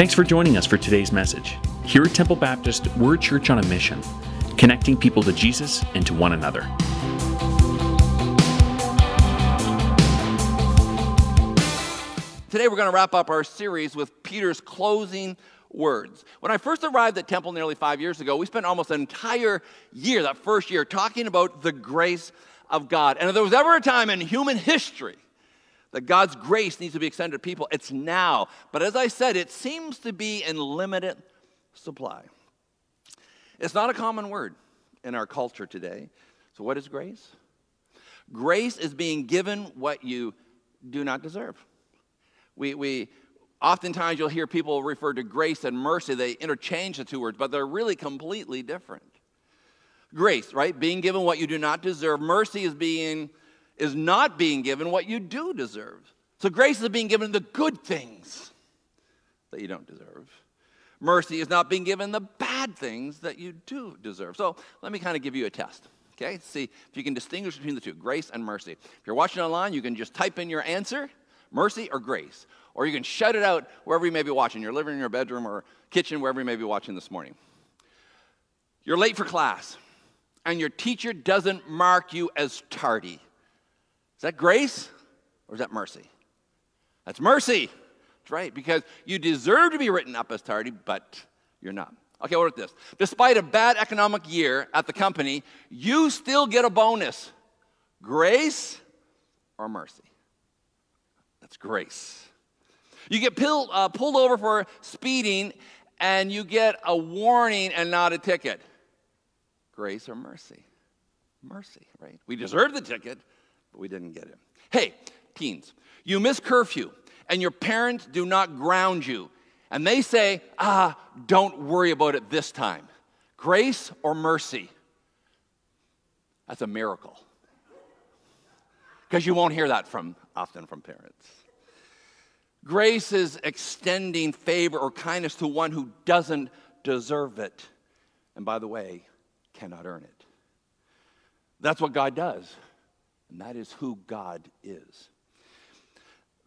Thanks for joining us for today's message. Here at Temple Baptist, we're a church on a mission, connecting people to Jesus and to one another. Today we're going to wrap up our series with Peter's closing words. When I first arrived at Temple nearly five years ago, we spent almost an entire year, that first year, talking about the grace of God. And if there was ever a time in human history that God's grace needs to be extended to people, it's now. But as I said, it seems to be in limited supply. It's not a common word in our culture today. So, what is grace? Grace is being given what you do not deserve. We, we oftentimes you'll hear people refer to grace and mercy. They interchange the two words, but they're really completely different. Grace, right? Being given what you do not deserve. Mercy is being is not being given what you do deserve. So grace is being given the good things that you don't deserve. Mercy is not being given the bad things that you do deserve. So let me kind of give you a test. Okay, see if you can distinguish between the two grace and mercy. If you're watching online, you can just type in your answer mercy or grace. Or you can shout it out wherever you may be watching, your living room, your bedroom, or kitchen, wherever you may be watching this morning. You're late for class, and your teacher doesn't mark you as tardy. Is that grace or is that mercy? That's mercy. That's right, because you deserve to be written up as tardy, but you're not. Okay, what about this? Despite a bad economic year at the company, you still get a bonus. Grace or mercy? That's grace. You get pulled, uh, pulled over for speeding and you get a warning and not a ticket. Grace or mercy? Mercy, right? We deserve the ticket, but we didn't get it. Hey, teens, you miss curfew and your parents do not ground you. And they say, ah, don't worry about it this time. Grace or mercy? That's a miracle. Because you won't hear that from often from parents. Grace is extending favor or kindness to one who doesn't deserve it. And by the way, cannot earn it. That's what God does. And that is who God is.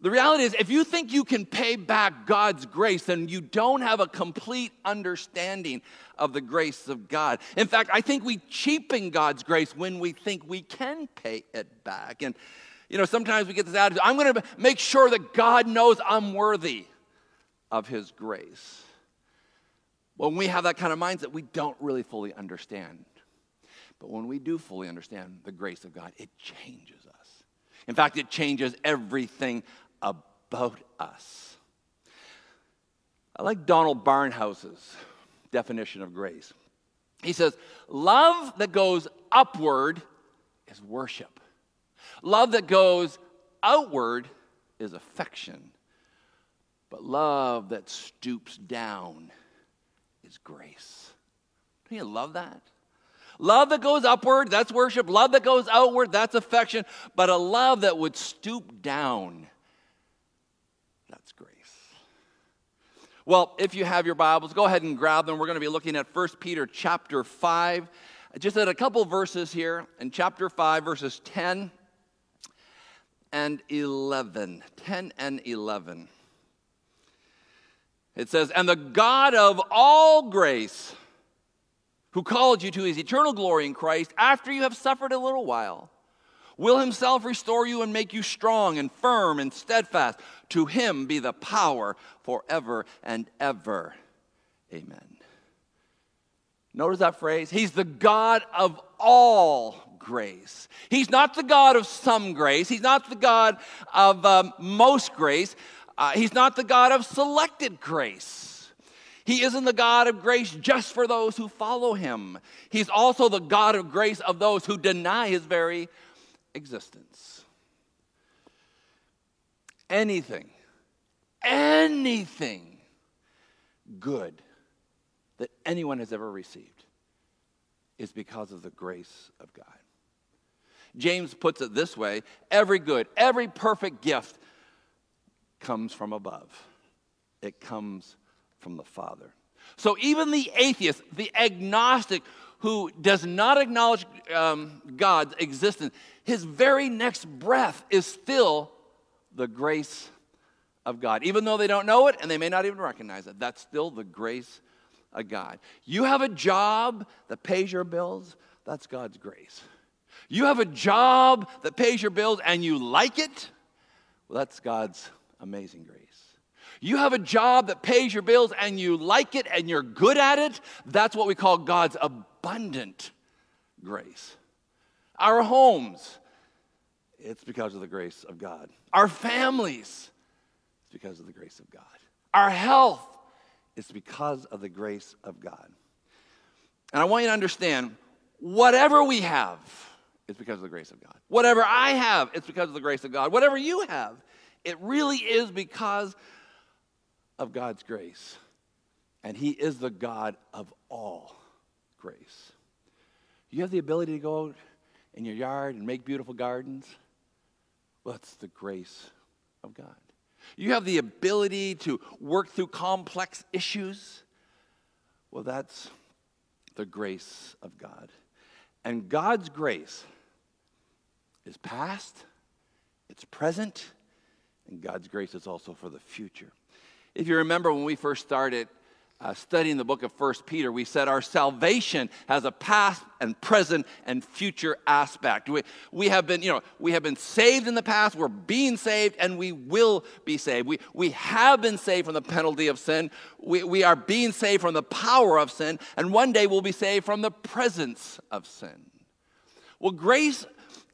The reality is, if you think you can pay back God's grace, then you don't have a complete understanding of the grace of God. In fact, I think we cheapen God's grace when we think we can pay it back. And you know, sometimes we get this attitude I'm going to make sure that God knows I'm worthy of His grace. When we have that kind of mindset, we don't really fully understand. But when we do fully understand the grace of God, it changes us. In fact, it changes everything about us. I like Donald Barnhouse's definition of grace. He says, Love that goes upward is worship. Love that goes outward is affection, but love that stoops down is grace. Don't you love that? Love that goes upward, that's worship. Love that goes outward, that's affection. But a love that would stoop down, that's grace. Well, if you have your Bibles, go ahead and grab them. We're going to be looking at 1 Peter chapter 5. Just at a couple verses here in chapter 5, verses 10 and 11. 10 and 11. It says, And the God of all grace, who called you to his eternal glory in Christ, after you have suffered a little while, will himself restore you and make you strong and firm and steadfast. To him be the power forever and ever. Amen. Notice that phrase? He's the God of all grace. He's not the God of some grace. He's not the God of um, most grace. Uh, he's not the God of selected grace. He isn't the God of grace just for those who follow him. He's also the God of grace of those who deny his very existence. Anything, anything good that anyone has ever received is because of the grace of God. James puts it this way every good, every perfect gift comes from above, it comes from the Father. So even the atheist, the agnostic, who does not acknowledge um, God's existence, his very next breath is still the grace of God. Even though they don't know it and they may not even recognize it, that's still the grace of God. You have a job that pays your bills, that's God's grace. You have a job that pays your bills and you like it, well, that's God's amazing grace. You have a job that pays your bills and you like it and you're good at it, that's what we call God's abundant grace. Our homes, it's because of the grace of God. Our families, it's because of the grace of God. Our health, it's because of the grace of God. And I want you to understand whatever we have, it's because of the grace of God. Whatever I have, it's because of the grace of God. Whatever you have, it really is because of God's grace. And He is the God of all grace. You have the ability to go out in your yard and make beautiful gardens. Well, that's the grace of God. You have the ability to work through complex issues. Well, that's the grace of God. And God's grace is past, it's present, and God's grace is also for the future. If you remember when we first started uh, studying the book of First Peter, we said our salvation has a past and present and future aspect. We, we have been, you know, we have been saved in the past, we're being saved, and we will be saved. We, we have been saved from the penalty of sin. We, we are being saved from the power of sin, and one day we'll be saved from the presence of sin. Well, grace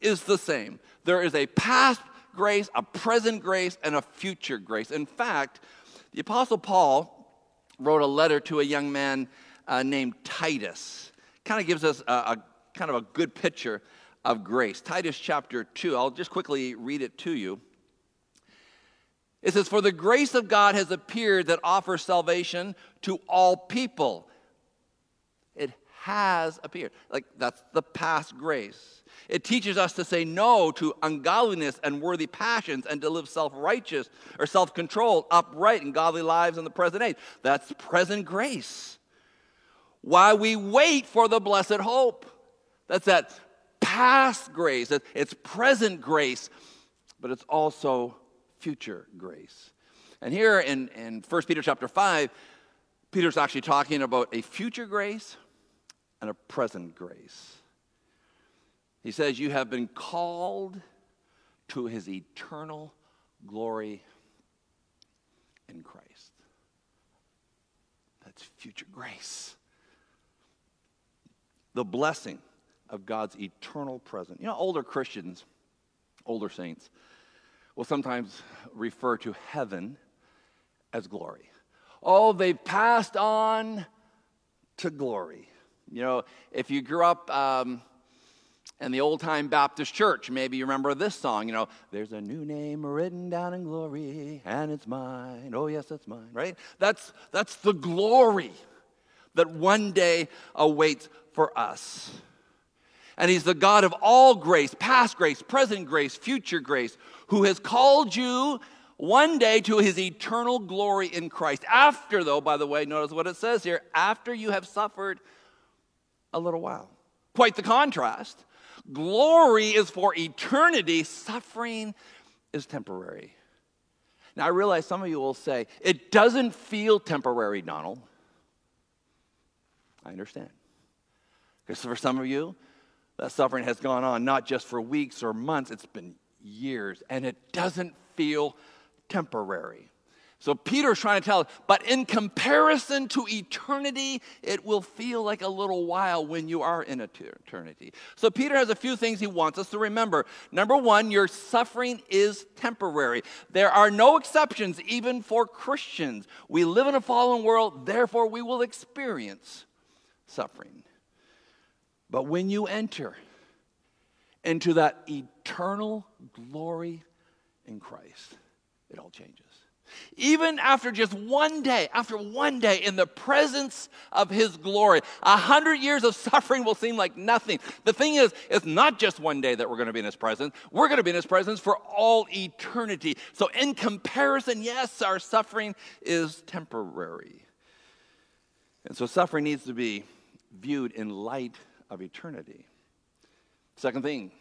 is the same. There is a past grace, a present grace, and a future grace. In fact, the Apostle Paul wrote a letter to a young man uh, named Titus. Kind of gives us a, a kind of a good picture of grace. Titus chapter 2, I'll just quickly read it to you. It says, For the grace of God has appeared that offers salvation to all people. It has appeared. Like, that's the past grace. It teaches us to say no to ungodliness and worthy passions and to live self righteous or self controlled, upright, and godly lives in the present age. That's present grace. While we wait for the blessed hope. That's that past grace, it's present grace, but it's also future grace. And here in, in 1 Peter chapter 5, Peter's actually talking about a future grace and a present grace. He says, You have been called to his eternal glory in Christ. That's future grace. The blessing of God's eternal presence. You know, older Christians, older saints, will sometimes refer to heaven as glory. Oh, they've passed on to glory. You know, if you grew up um, and the old time Baptist church. Maybe you remember this song, you know, there's a new name written down in glory, and it's mine. Oh, yes, it's mine, right? That's, that's the glory that one day awaits for us. And He's the God of all grace, past grace, present grace, future grace, who has called you one day to His eternal glory in Christ. After, though, by the way, notice what it says here after you have suffered a little while. Quite the contrast. Glory is for eternity, suffering is temporary. Now, I realize some of you will say, it doesn't feel temporary, Donald. I understand. Because for some of you, that suffering has gone on not just for weeks or months, it's been years, and it doesn't feel temporary. So Peter's trying to tell us, but in comparison to eternity, it will feel like a little while when you are in eternity. So Peter has a few things he wants us to remember. Number one, your suffering is temporary. There are no exceptions, even for Christians. We live in a fallen world, therefore, we will experience suffering. But when you enter into that eternal glory in Christ, it all changes. Even after just one day, after one day in the presence of His glory, a hundred years of suffering will seem like nothing. The thing is, it's not just one day that we're going to be in His presence. We're going to be in His presence for all eternity. So, in comparison, yes, our suffering is temporary. And so, suffering needs to be viewed in light of eternity. Second thing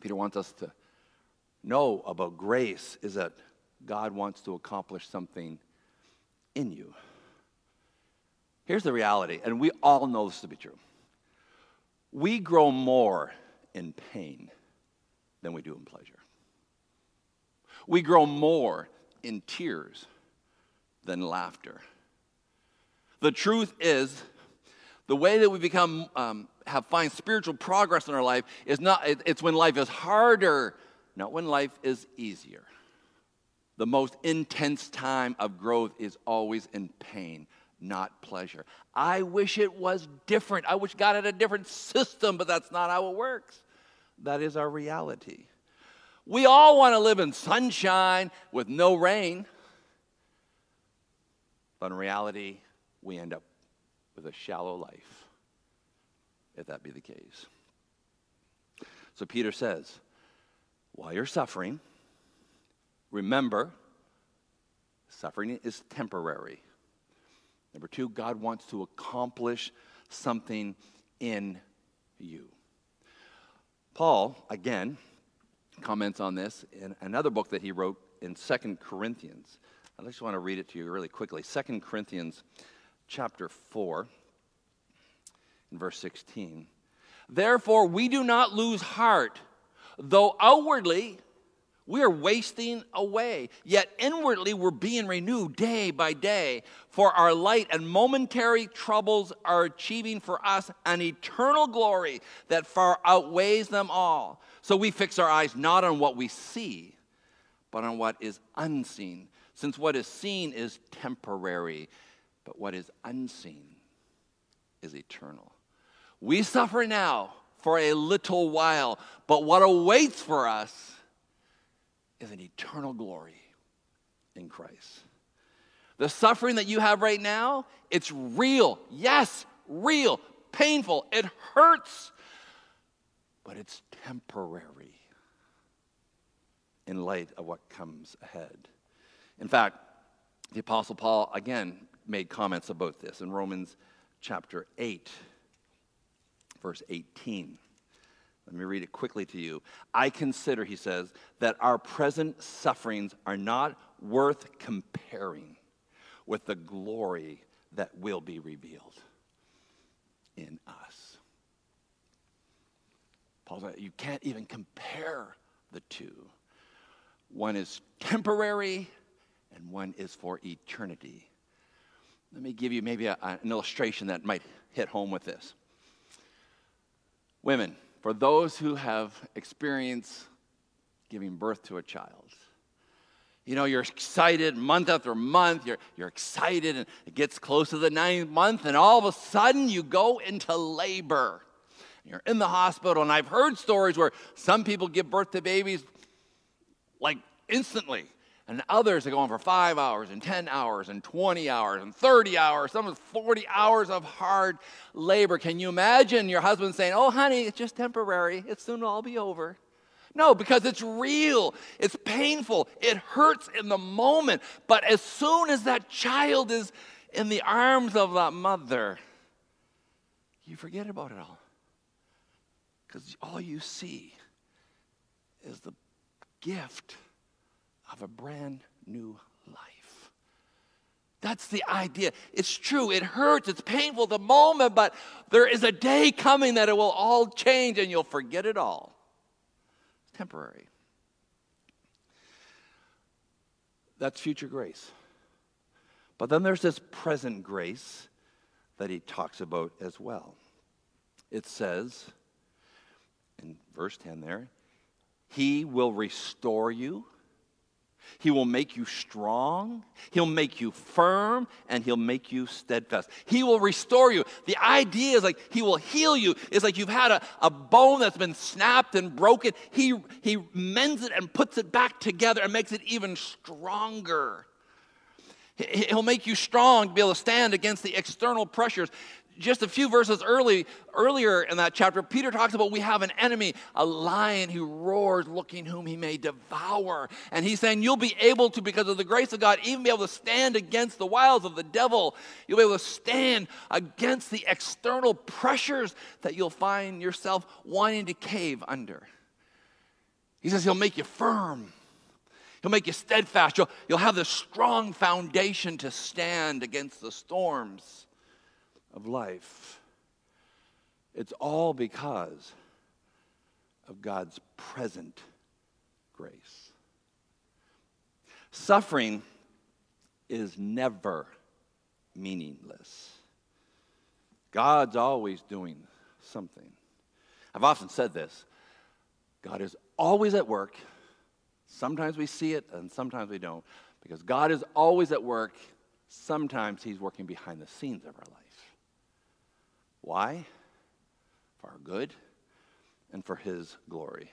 Peter wants us to know about grace is that God wants to accomplish something in you. Here's the reality, and we all know this to be true. We grow more in pain than we do in pleasure. We grow more in tears than laughter. The truth is, the way that we become um, have find spiritual progress in our life is not it's when life is harder, not when life is easier. The most intense time of growth is always in pain, not pleasure. I wish it was different. I wish God had a different system, but that's not how it works. That is our reality. We all want to live in sunshine with no rain. But in reality, we end up with a shallow life, if that be the case. So Peter says, while you're suffering, remember, suffering is temporary. Number two, God wants to accomplish something in you. Paul, again, comments on this in another book that he wrote in Second Corinthians. I just want to read it to you really quickly. Second Corinthians chapter 4, in verse 16. Therefore, we do not lose heart, though outwardly we are wasting away, yet inwardly we're being renewed day by day. For our light and momentary troubles are achieving for us an eternal glory that far outweighs them all. So we fix our eyes not on what we see, but on what is unseen, since what is seen is temporary, but what is unseen is eternal. We suffer now for a little while, but what awaits for us is an eternal glory in Christ. The suffering that you have right now, it's real. Yes, real, painful. It hurts, but it's temporary in light of what comes ahead. In fact, the Apostle Paul again made comments about this in Romans chapter 8, verse 18. Let me read it quickly to you. I consider, he says, that our present sufferings are not worth comparing with the glory that will be revealed in us. Paul said, you can't even compare the two. One is temporary and one is for eternity. Let me give you maybe a, an illustration that might hit home with this. Women, for those who have experienced giving birth to a child. You know, you're excited month after month, you're, you're excited, and it gets close to the ninth month, and all of a sudden you go into labor. You're in the hospital, and I've heard stories where some people give birth to babies like instantly, and others are going for five hours, and 10 hours, and 20 hours, and 30 hours, some 40 hours of hard labor. Can you imagine your husband saying, Oh, honey, it's just temporary, it soon will all be over? No, because it's real. It's painful. It hurts in the moment. But as soon as that child is in the arms of that mother, you forget about it all. Because all you see is the gift of a brand new life. That's the idea. It's true. It hurts. It's painful the moment, but there is a day coming that it will all change and you'll forget it all temporary. That's future grace. But then there's this present grace that he talks about as well. It says in verse 10 there, He will restore you he will make you strong, He'll make you firm, and He'll make you steadfast. He will restore you. The idea is like He will heal you. It's like you've had a, a bone that's been snapped and broken. He, he mends it and puts it back together and makes it even stronger. He'll make you strong to be able to stand against the external pressures just a few verses early, earlier in that chapter, Peter talks about we have an enemy, a lion who roars, looking whom he may devour. And he's saying you'll be able to, because of the grace of God, even be able to stand against the wiles of the devil. You'll be able to stand against the external pressures that you'll find yourself wanting to cave under. He says he'll make you firm. He'll make you steadfast. You'll, you'll have this strong foundation to stand against the storms of life. It's all because of God's present grace. Suffering is never meaningless. God's always doing something. I've often said this God is always at work. Sometimes we see it and sometimes we don't. Because God is always at work. Sometimes He's working behind the scenes of our life. Why? For our good and for His glory.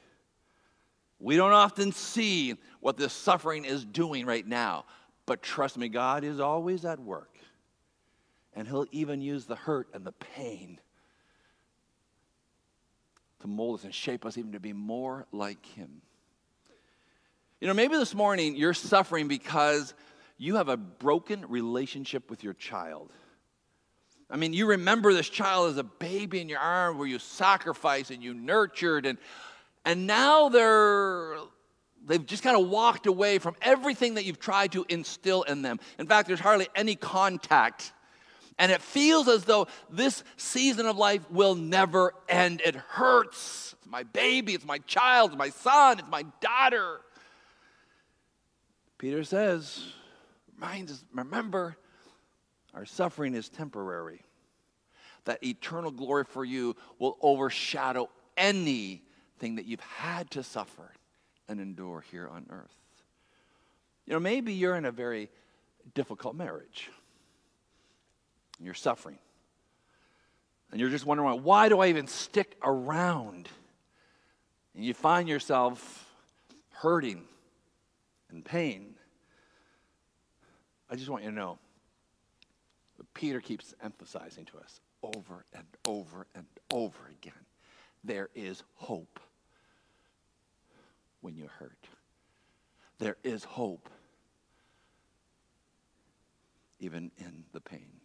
We don't often see what this suffering is doing right now, but trust me, God is always at work. And He'll even use the hurt and the pain to mold us and shape us even to be more like Him. You know, maybe this morning you're suffering because you have a broken relationship with your child. I mean, you remember this child as a baby in your arm where you sacrificed and you nurtured, and, and now they're, they've just kind of walked away from everything that you've tried to instill in them. In fact, there's hardly any contact. And it feels as though this season of life will never end. It hurts. It's my baby, it's my child, it's my son, it's my daughter. Peter says, reminds us, remember, our suffering is temporary. That eternal glory for you will overshadow anything that you've had to suffer and endure here on earth. You know, maybe you're in a very difficult marriage. You're suffering. And you're just wondering, why do I even stick around? And you find yourself hurting and pain. I just want you to know Peter keeps emphasizing to us over and over and over again there is hope when you're hurt. There is hope even in the pain.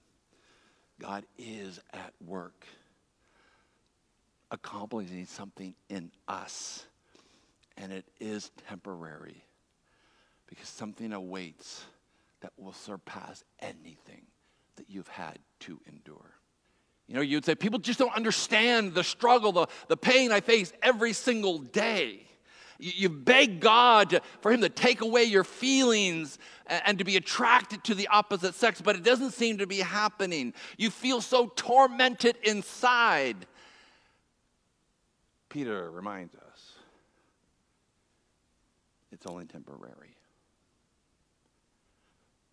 God is at work accomplishing something in us, and it is temporary because something awaits that will surpass anything that you've had to endure. You know, you'd say, people just don't understand the struggle, the, the pain I face every single day. You, you beg God for Him to take away your feelings and, and to be attracted to the opposite sex, but it doesn't seem to be happening. You feel so tormented inside. Peter reminds us it's only temporary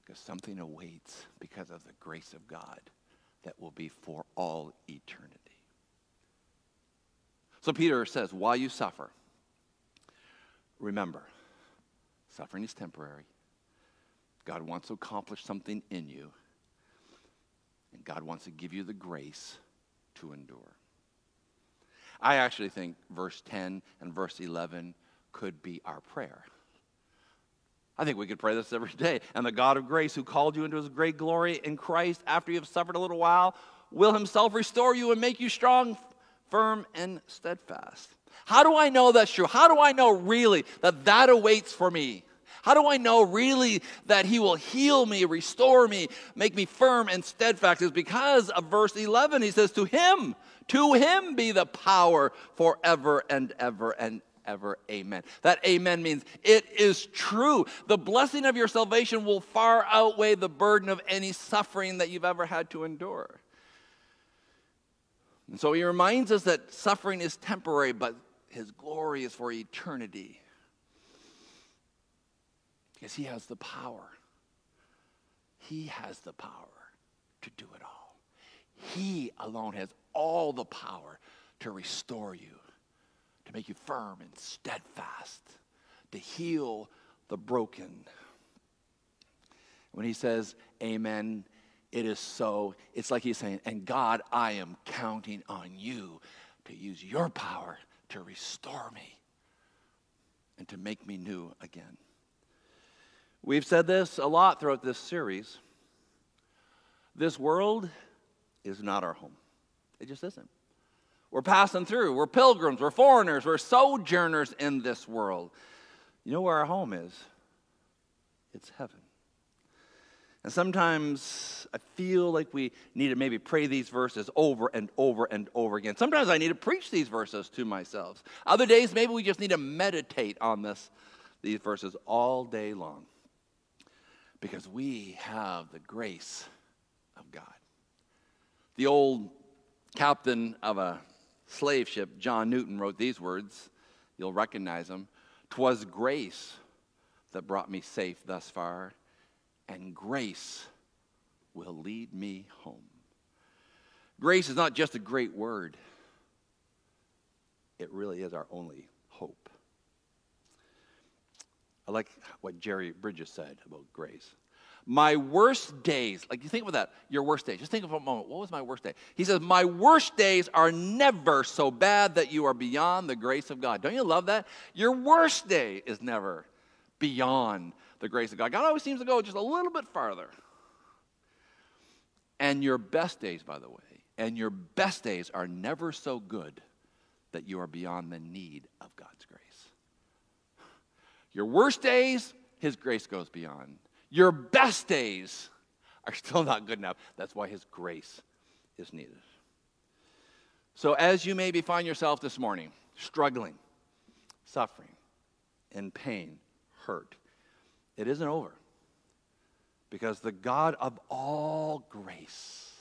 because something awaits because of the grace of God that will be for all eternity. So Peter says, while you suffer, remember, suffering is temporary. God wants to accomplish something in you, and God wants to give you the grace to endure. I actually think verse 10 and verse 11 could be our prayer. I think we could pray this every day. And the God of grace, who called you into his great glory in Christ after you have suffered a little while, will himself restore you and make you strong, firm, and steadfast. How do I know that's true? How do I know really that that awaits for me? How do I know really that he will heal me, restore me, make me firm and steadfast? Is because of verse 11. He says, To him, to him be the power forever and ever and ever. Amen. That amen means it is true. The blessing of your salvation will far outweigh the burden of any suffering that you've ever had to endure. And so he reminds us that suffering is temporary, but his glory is for eternity. Because he has the power. He has the power to do it all. He alone has all the power to restore you to make you firm and steadfast, to heal the broken. When he says, Amen, it is so, it's like he's saying, And God, I am counting on you to use your power to restore me and to make me new again. We've said this a lot throughout this series. This world is not our home, it just isn't. We're passing through. We're pilgrims. We're foreigners. We're sojourners in this world. You know where our home is? it's heaven. And sometimes I feel like we need to maybe pray these verses over and over and over again. Sometimes I need to preach these verses to myself. Other days, maybe we just need to meditate on this, these verses all day long. Because we have the grace of God. The old captain of a slave ship, John Newton, wrote these words. You'll recognize them. Twas grace that brought me safe thus far and grace will lead me home. Grace is not just a great word, it really is our only hope. I like what Jerry Bridges said about grace. My worst days, like you think about that, your worst days. Just think of a moment. What was my worst day? He says, My worst days are never so bad that you are beyond the grace of God. Don't you love that? Your worst day is never beyond the grace of God. God always seems to go just a little bit farther. And your best days, by the way, and your best days are never so good that you are beyond the need of God's grace. Your worst days, His grace goes beyond. Your best days are still not good enough. That's why His grace is needed. So, as you maybe find yourself this morning struggling, suffering, in pain, hurt, it isn't over. Because the God of all grace,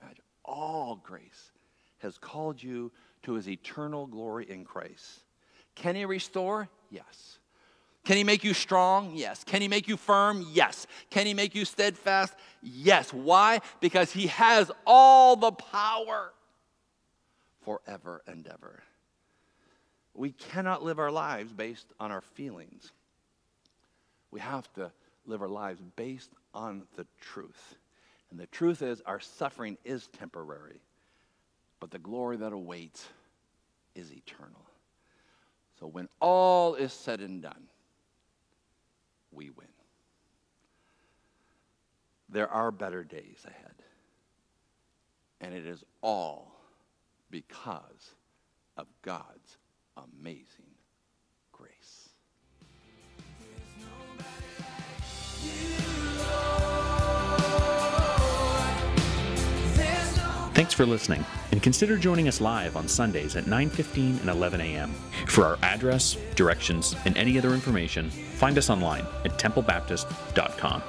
imagine, all grace, has called you to his eternal glory in Christ. Can he restore? Yes. Can he make you strong? Yes. Can he make you firm? Yes. Can he make you steadfast? Yes. Why? Because he has all the power forever and ever. We cannot live our lives based on our feelings. We have to live our lives based on the truth. And the truth is, our suffering is temporary, but the glory that awaits is eternal. So when all is said and done, we win. There are better days ahead. And it is all because of God's amazing grace. Thanks for listening, and consider joining us live on Sundays at 9:15 and 11 a.m. For our address, directions, and any other information, find us online at templebaptist.com.